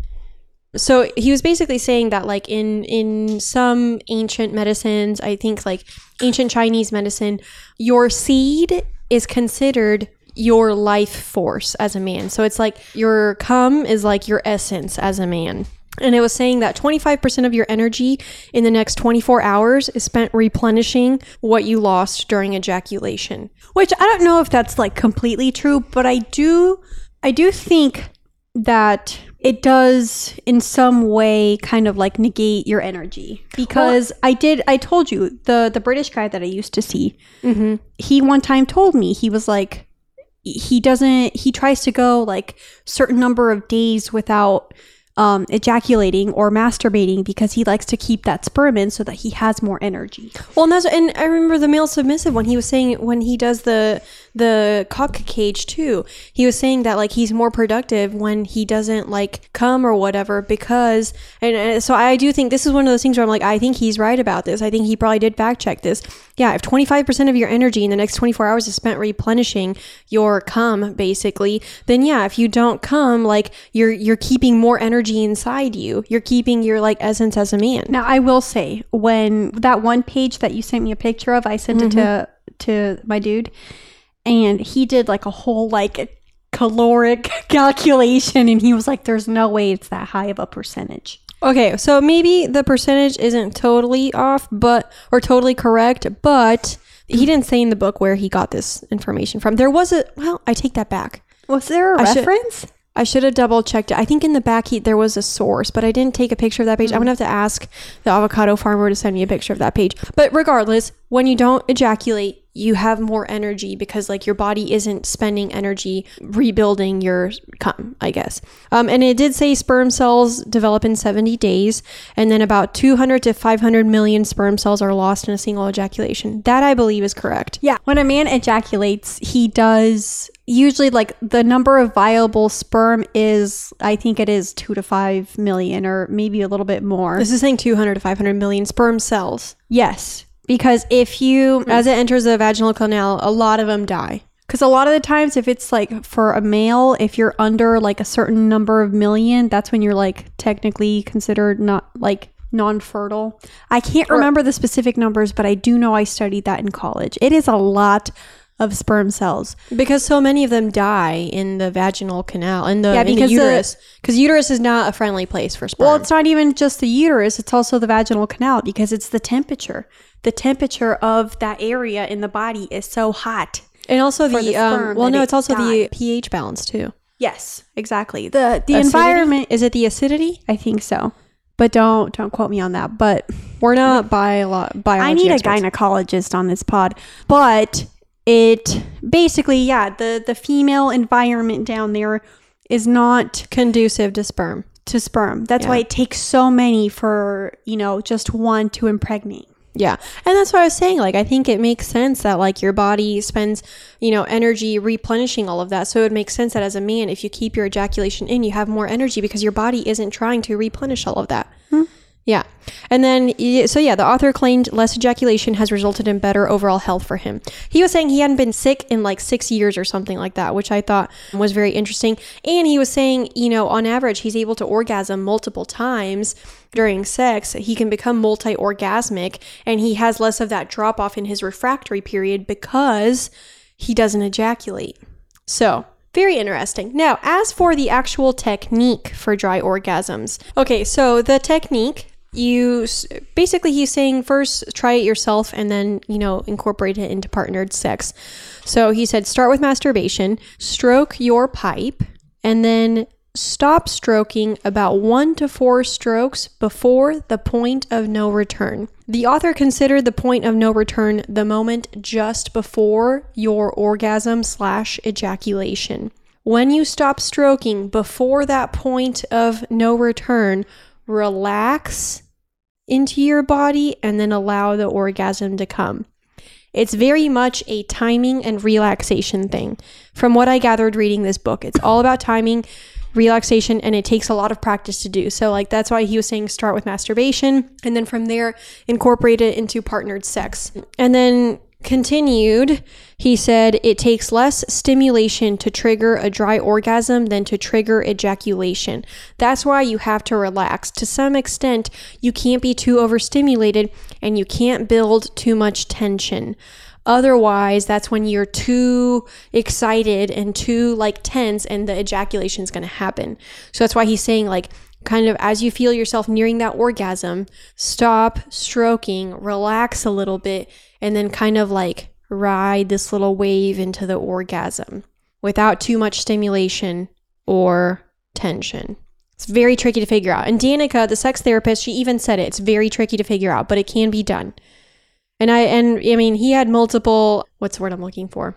So he was basically saying that like in in some ancient medicines i think like ancient chinese medicine your seed is considered your life force as a man. So it's like your cum is like your essence as a man and it was saying that 25% of your energy in the next 24 hours is spent replenishing what you lost during ejaculation Which I don't know if that's like completely true, but I do I do think that it does in some way kind of like negate your energy. Because I did I told you the the British guy that I used to see mm-hmm. he one time told me he was like he doesn't he tries to go like certain number of days without um, ejaculating or masturbating because he likes to keep that sperm in so that he has more energy. Well, and that's and I remember the male submissive when he was saying when he does the the cock cage too. He was saying that like he's more productive when he doesn't like come or whatever because and, and so I do think this is one of those things where I'm like I think he's right about this. I think he probably did fact check this. Yeah, if 25% of your energy in the next 24 hours is spent replenishing your cum basically, then yeah, if you don't come like you're you're keeping more energy inside you. You're keeping your like essence as a man. Now I will say when that one page that you sent me a picture of, I sent it to mm-hmm. to my dude, and he did like a whole like caloric calculation, and he was like, "There's no way it's that high of a percentage." Okay, so maybe the percentage isn't totally off, but or totally correct, but he didn't say in the book where he got this information from. There was a well, I take that back. Was there a I should- reference? I should have double checked it. I think in the back he, there was a source, but I didn't take a picture of that page. I'm mm-hmm. gonna have to ask the avocado farmer to send me a picture of that page. But regardless, when you don't ejaculate, you have more energy because like your body isn't spending energy rebuilding your cum, I guess. Um, and it did say sperm cells develop in 70 days, and then about 200 to 500 million sperm cells are lost in a single ejaculation. That I believe is correct. Yeah. When a man ejaculates, he does usually like the number of viable sperm is I think it is two to five million or maybe a little bit more. This is saying 200 to 500 million sperm cells. yes. Because if you mm. As it enters the vaginal canal, a lot of them die. Because a lot of the times, if it's like for a male, if you're under like a certain number of million, that's when you're like technically considered not like non fertile. I can't remember the specific numbers, but I do know I studied that in college. It is a lot of sperm cells. Because so many of them die in the vaginal canal, in the, Yeah, in the uterus. Because uterus is not a friendly place for sperm. Well, it's not even just the uterus, it's also the vaginal canal because it's the temperature. The temperature of that area in the body is so hot. and also the, the um, well, no, it's also the pH balance too. Yes, exactly. The the Acidity? environment is it the acidity? I think so. But don't don't quote me on that. But We're not bio biology. I need a gynecologist on this pod. But it basically, yeah, the the female environment down there is not conducive to sperm. to sperm. That's Yeah. why it takes so many for, you know, just one to impregnate. Yeah. And that's what I was saying. Like, I think it makes sense that, like, your body spends, you know, energy replenishing all of that. So it makes sense that as a man, if you keep your ejaculation in, you have more energy because your body isn't trying to replenish all of that. Yeah. And then, so yeah, the author claimed less ejaculation has resulted in better overall health for him. He was saying he hadn't been sick in like six years or something like that, which I thought was very interesting. And he was saying, you know, on average, he's able to orgasm multiple times during sex. He can become multi orgasmic and he has less of that drop off in his refractory period because he doesn't ejaculate. So, very interesting. Now, as for the actual technique for dry orgasms, okay, so the technique you basically he's saying first try it yourself and then you know incorporate it into partnered sex. So he said start with masturbation stroke your pipe and then stop stroking about one to four strokes before the point of no return. The author considered the point of no return the moment just before your orgasm slash ejaculation. When you stop stroking before that point of no return relax into your body and then allow the orgasm to come. It's very much a timing and relaxation thing. From what I gathered reading this book, it's all about timing, relaxation, and it takes a lot of practice to do. So, like, that's why he was saying start with masturbation and then from there incorporate it into partnered sex. And then continued, he said it takes less stimulation to trigger a dry orgasm than to trigger ejaculation. That's why you have to relax. To some extent, you can't be too overstimulated and you can't build too much tension. Otherwise, that's when you're too excited and too like tense and the ejaculation is going to happen. So that's why he's saying like kind of as you feel yourself nearing that orgasm, stop stroking, relax a little bit, and then kind of like ride this little wave into the orgasm without too much stimulation or tension. It's very tricky to figure out. And Danica, the sex therapist, she even said it. It's very tricky to figure out, but it can be done. And I and I mean, he had multiple what's the word I'm looking for?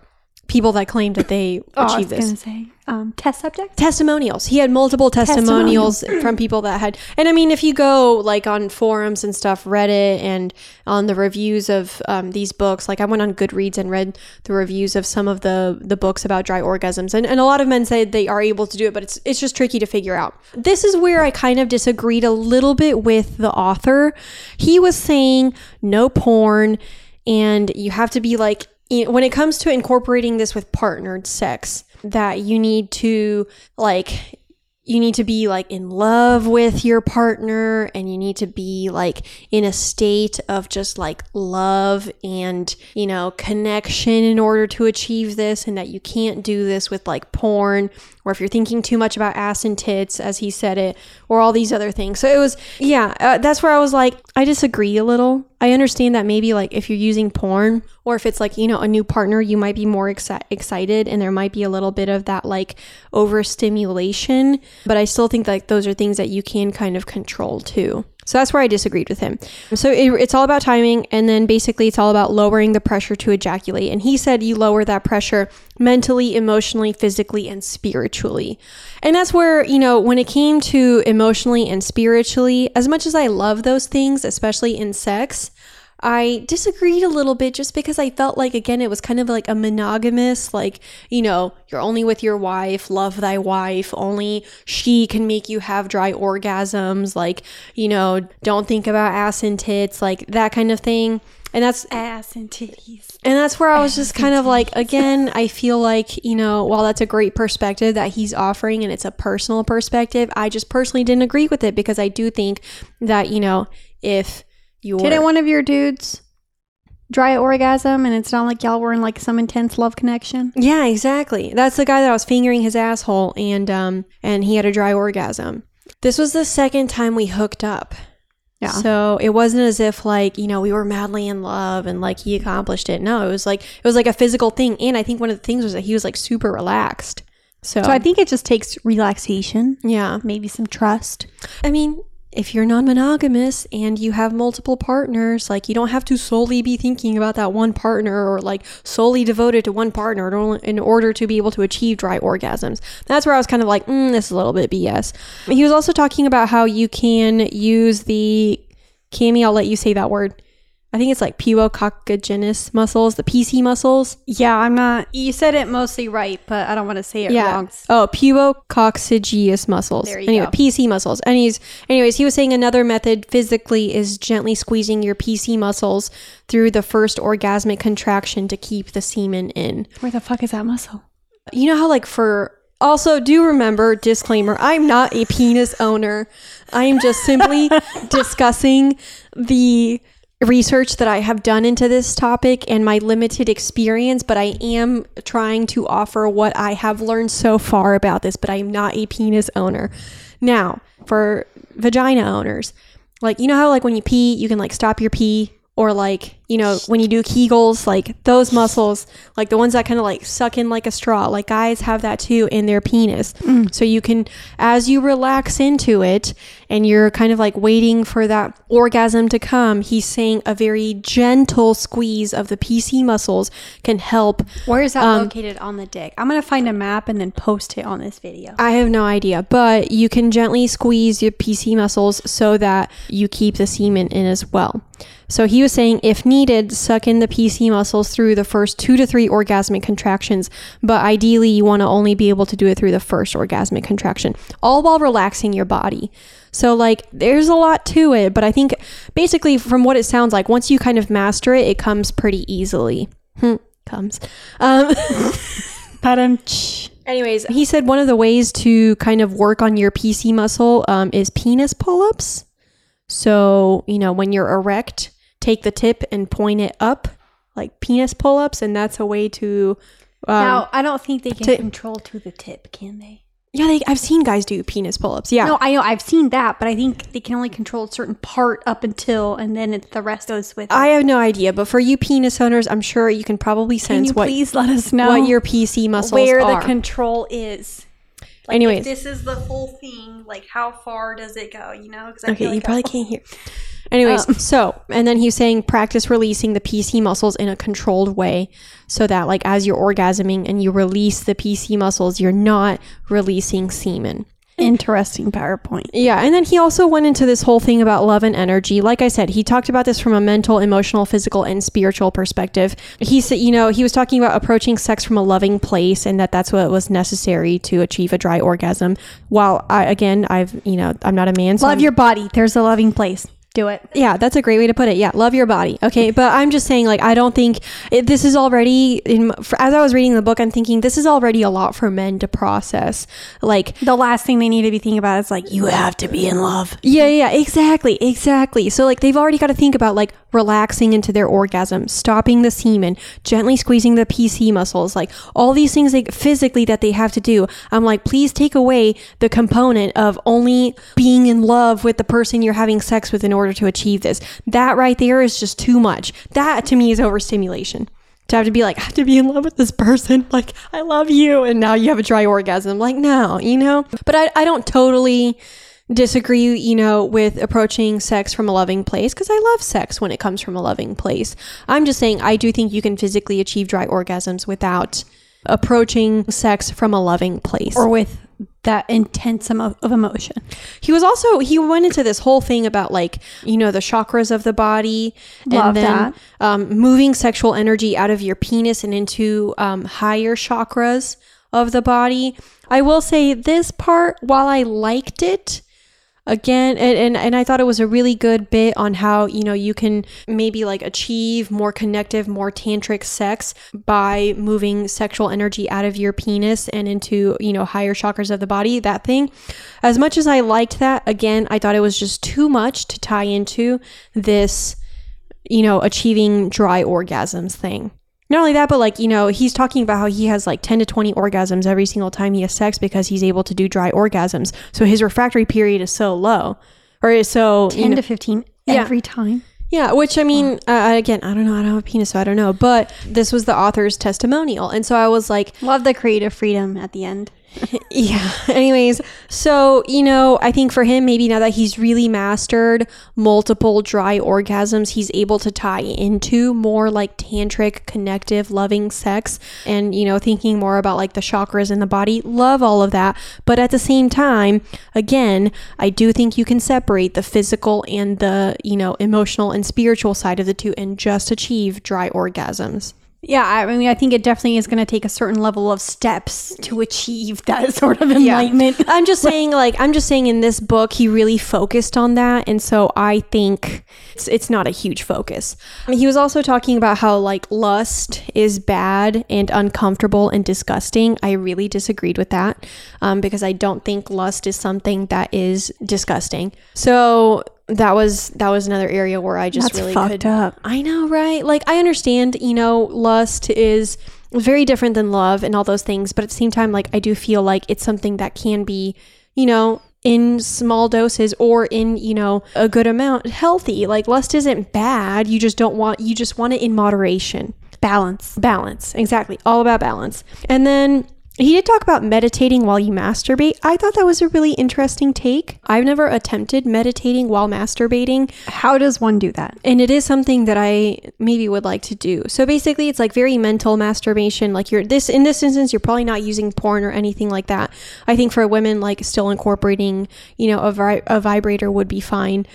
People that claimed that they Oh, I was achieved this say um, test subject. testimonials. He had multiple testimonials from people that had, and I mean, if you go like on forums and stuff, Reddit, and on the reviews of um, these books, like I went on Goodreads and read the reviews of some of the the books about dry orgasms, and, and a lot of men say they are able to do it, but it's it's just tricky to figure out. This is where I kind of disagreed a little bit with the author. He was saying no porn, and you have to be like when it comes to incorporating this with partnered sex that you need to like you need to be like in love with your partner and you need to be like in a state of just like love and you know connection in order to achieve this and that you can't do this with like porn or if you're thinking too much about ass and tits as he said it or all these other things. So it was yeah uh, that's where i was like i disagree a little. I understand that maybe like if you're using porn or if it's like you know a new partner you might be more exci- excited and there might be a little bit of that like overstimulation. But i still think like those are things that you can kind of control too so that's where I disagreed with him. So it, it's all about timing, and then basically it's all about lowering the pressure to ejaculate. And he said you lower that pressure mentally, emotionally, physically, and spiritually. And that's where, you know, when it came to emotionally and spiritually, as much as I love those things, especially in sex, I disagreed a little bit just because I felt like, again, it was kind of like a monogamous, like, you know, you're only with your wife, love thy wife, only she can make you have dry orgasms, like, you know, don't think about ass and tits, like that kind of thing. And that's Ass and titties. and that's where I was just kind of like, again, I feel like, you know, while that's a great perspective that he's offering and it's a personal perspective, I just personally didn't agree with it because I do think that, you know, if you're. Didn't one of your dudes dry orgasm and it's not like y'all were in like some intense love connection? Yeah, exactly. That's the guy that I was fingering his asshole and um and he had a dry orgasm. This was the second time we hooked up. Yeah. So it wasn't as if like, you know, we were madly in love and like he accomplished it. No, it was like it was like a physical thing. And I think one of the things was that he was like super relaxed. So, So I think it just takes relaxation, yeah. maybe some trust. I mean, if you're non-monogamous and you have multiple partners, like you don't have to solely be thinking about that one partner or like solely devoted to one partner in order- to be able to achieve dry orgasms. That's where I was kind of like, mm, this is a little bit BS. He was also talking about how you can use the Cami. I'll let you say that word. I think it's like puococcygenous muscles, the PC muscles. Yeah, I'm not. You said it mostly right, but I don't want to say it Yeah. wrong. Oh, pubococcygeus muscles. There you anyway, go. PC muscles. And he's, anyways, he was saying another method physically is gently squeezing your PC muscles through the first orgasmic contraction to keep the semen in. Where the fuck is that muscle? You know how, like, for also do remember disclaimer i'm not a penis owner i am just simply discussing the research that i have done into this topic and my limited experience but i am trying to offer what i have learned so far about this but i am not a penis owner. Now for vagina owners like you know how like when you pee you can like stop your pee or like you know when you do kegels like those muscles like the ones that kind of like suck in like a straw like guys have that too in their penis so you can as you relax into it and you're kind of like waiting for that orgasm to come he's saying a very gentle squeeze of the pc muscles can help Where is that Um, located on the dick? I'm gonna find a map and then post it on this video. I have no idea, but you can gently squeeze your PC muscles so that you keep the semen in as well. So he was saying, if needed, suck in the PC muscles through the first two to three orgasmic contractions, but ideally you want to only be able to do it through the first orgasmic contraction, all while relaxing your body. So, like, there's a lot to it, but I think basically, from what it sounds like, once you kind of master it, it comes pretty easily. Hmm, comes. Um, Anyways, he said one of the ways to kind of work on your PC muscle um, is penis pull ups. So, you know, when you're erect, take the tip and point it up, like penis pull ups. And that's a way to. Um, now, I don't think they can to- control to the tip, can they? yeah, they, I've seen guys do penis pull ups. Yeah. No, I know I've seen that, but I think they can only control a certain part up until, and then it's the rest goes with. It. I have no idea, but for you penis owners, I'm sure you can probably can sense you what, please let us know what your PC muscles are. where are. the control is? Like, Anyways. if this is the whole thing. Like, how far does it go? You know? Okay, feel you like probably can't hear. Anyways, Um. so and then he's saying practice releasing the PC muscles in a controlled way, so that like as you're orgasming and you release the PC muscles, you're not releasing semen. Interesting PowerPoint. Yeah, and then he also went into this whole thing about love and energy. Like I said, he talked about this from a mental, emotional, physical, and spiritual perspective. He said, you know, he was talking about approaching sex from a loving place and that that's what was necessary to achieve a dry orgasm. While I, again, I've, you know, I'm not a man, so Love I'm- your body. There's a loving place. Do it. yeah, that's a great way to put it. Yeah, love your body. Okay, but I'm just saying, like, I don't think it, this is already in. For, as I was reading the book, I'm thinking this is already a lot for men to process. Like, The last thing they need to be thinking about is like, you have to be in love. yeah, yeah, exactly, exactly. So like, they've already got to think about like relaxing into their orgasm, stopping the semen, gently squeezing the PC muscles, like all these things like physically that they have to do. I'm like, please take away the component of only being in love with the person you're having sex with in order to achieve this. That right there is just too much. That to me is overstimulation. To have to be like, I have to be in love with this person. Like, I love you. And now you have a dry orgasm. Like, no, you know? But I, I don't totally disagree, you know, with approaching sex from a loving place because I love sex when it comes from a loving place. I'm just saying I do think you can physically achieve dry orgasms without approaching sex from a loving place. Or with that intense emo- of emotion. he was also he went into this whole thing about like you know the chakras of the body Love and then. Um, moving sexual energy out of your penis and into um, higher chakras of the body. I will say this part, while I liked it, again and, and and i thought it was a really good bit on how you know you can maybe like achieve more connective more tantric sex by moving sexual energy out of your penis and into you know higher chakras of the body that thing. As much as i liked that again i thought it was just too much to tie into this you know achieving dry orgasms thing not only that, but like, you know, he's talking about how he has like 10 to 20 orgasms every single time he has sex because he's able to do dry orgasms. So his refractory period is so low or is so, you 10 know- to 15 Yeah. every time. yeah, which I mean, uh, again, I don't know. I don't have a penis, so I don't know. But this was the author's testimonial. And so I was like, Love the creative freedom at the end. yeah. Anyways, so, you know, I think for him, maybe now that he's really mastered multiple dry orgasms, he's able to tie into more like tantric, connective, loving sex and, you know, thinking more about like the chakras in the body. Love all of that. But at the same time, again, I do think you can separate the physical and the, you know, emotional and spiritual side of the two and just achieve dry orgasms. Yeah, I mean, I think it definitely is going to take a certain level of steps to achieve that sort of enlightenment. I'm just saying, like, I'm just saying in this book, he really focused on that. And so I think it's, it's not a huge focus. I mean, he was also talking about how, like, lust is bad and uncomfortable and disgusting. I really disagreed with that um, because I don't think lust is something that is disgusting. So that was that was another area where I just That's really fucked could up. I know, right? Like I understand, you know, lust is very different than love and all those things, but at the same time like I do feel like it's something that can be, you know, in small doses or in, you know, a good amount healthy. Like lust isn't bad. You just don't want you just want it in moderation. Balance. Balance. Exactly. All about balance. And then he did talk about meditating while you masturbate. I thought that was a really interesting take. I've never attempted meditating while masturbating, How does one do that? and it is something that I maybe would like to do. So basically, it's like very mental masturbation. Like you're this in this instance, you're probably not using porn or anything like that. I think for women, like still incorporating, you know, a, vi- a vibrator would be fine.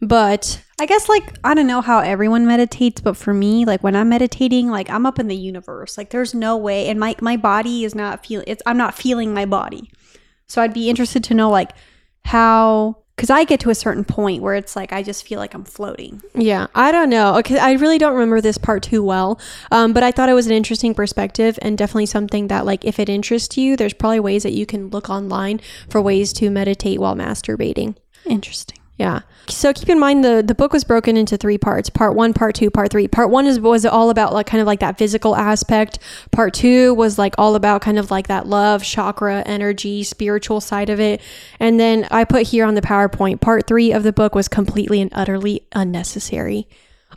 But I guess like I don't know how everyone meditates, but for me, like when I'm meditating, like I'm up in the universe. Like there's no way, and my my body is not feeling It's I'm not feeling my body. So I'd be interested to know like how because I get to a certain point where it's like I just feel like I'm floating. Yeah, I don't know. Okay, I really don't remember this part too well, um, but I thought it was an interesting perspective and definitely something that, like, if it interests you, there's probably ways that you can look online for ways to meditate while masturbating. Interesting. Yeah. So keep in mind the the book was broken into three parts. Part one, part two, part three. Part one is was all about like kind of like that physical aspect. Part two was like all about kind of like that love, chakra, energy, spiritual side of it. And then I put here on the PowerPoint, part three of the book was completely and utterly unnecessary.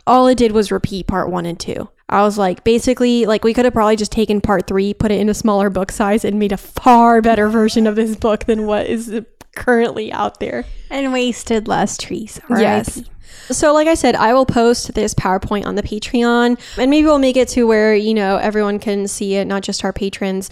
All it did was repeat part one and two. I was like, basically, like we could have probably just taken part three, put it in a smaller book size, and made a far better version of this book than what is currently out there. And wasted less trees. Yes. So, like I said, I will post this PowerPoint on the Patreon, and maybe we'll make it to where you know everyone can see it, not just our patrons.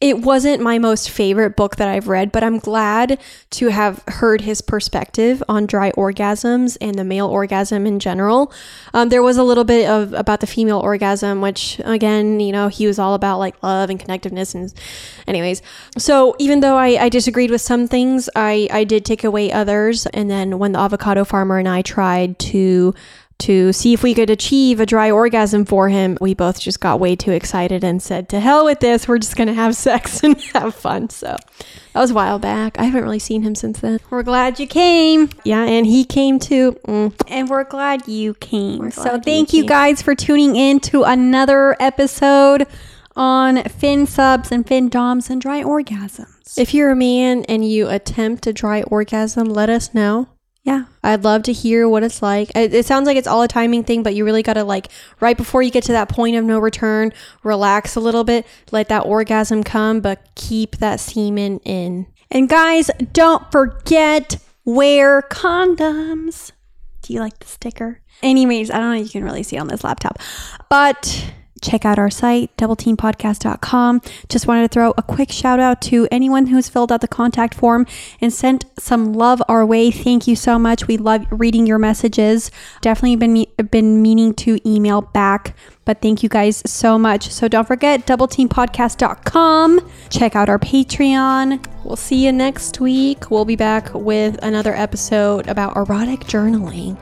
It wasn't my most favorite book that I've read, but I'm glad to have heard his perspective on dry orgasms and the male orgasm in general. Um, there was a little bit of about the female orgasm, which again, you know, he was all about like love and connectiveness, and anyways. So even though I, I disagreed with some things, I I did take away others, and then when the avocado farmer and I tried to to see if we could achieve a dry orgasm for him, we both just got way too excited and said, "To hell with this! We're just gonna have sex and have fun." So that was a while back. I haven't really seen him since then. We're glad you came. Yeah, and he came too. Mm. And we're glad you came. We're so glad you thank you came. guys for tuning in to another episode on Fin subs and Fin doms and dry orgasms. If you're a man and you attempt a dry orgasm, let us know. yeah. I'd love to hear what it's like. It, it sounds like it's all a timing thing, but you really got to like right before you get to that point of no return, relax a little bit, let that orgasm come, but keep that semen in. And guys, don't forget wear condoms. Do you like the sticker? Anyways, I don't know if you can really see on this laptop, but check out our site, doubleteampodcast.com. Just wanted to throw a quick shout out to anyone who's filled out the contact form and sent some love our way. Thank you so much. We love reading your messages. Definitely been been meaning to email back, but thank you guys so much. So don't forget doubleteampodcast.com. Check out our Patreon. We'll see you next week. We'll be back with another episode about erotic journaling,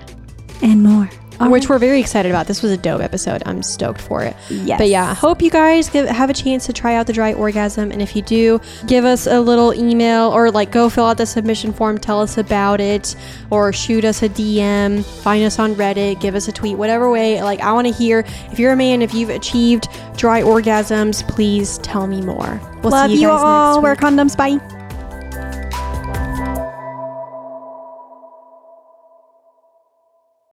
and more. Um, which we're very excited about. This was a dope episode. I'm stoked for it. yes. But yeah, hope you guys give, have a chance to try out the dry orgasm. And if you do, give us a little email or like go fill out the submission form, tell us about it, or shoot us a DM, find us on Reddit, give us a tweet, whatever way. Like, I want to hear if you're a man, if you've achieved dry orgasms, please tell me more. We'll love see you, you all. next Wear condoms. Bye.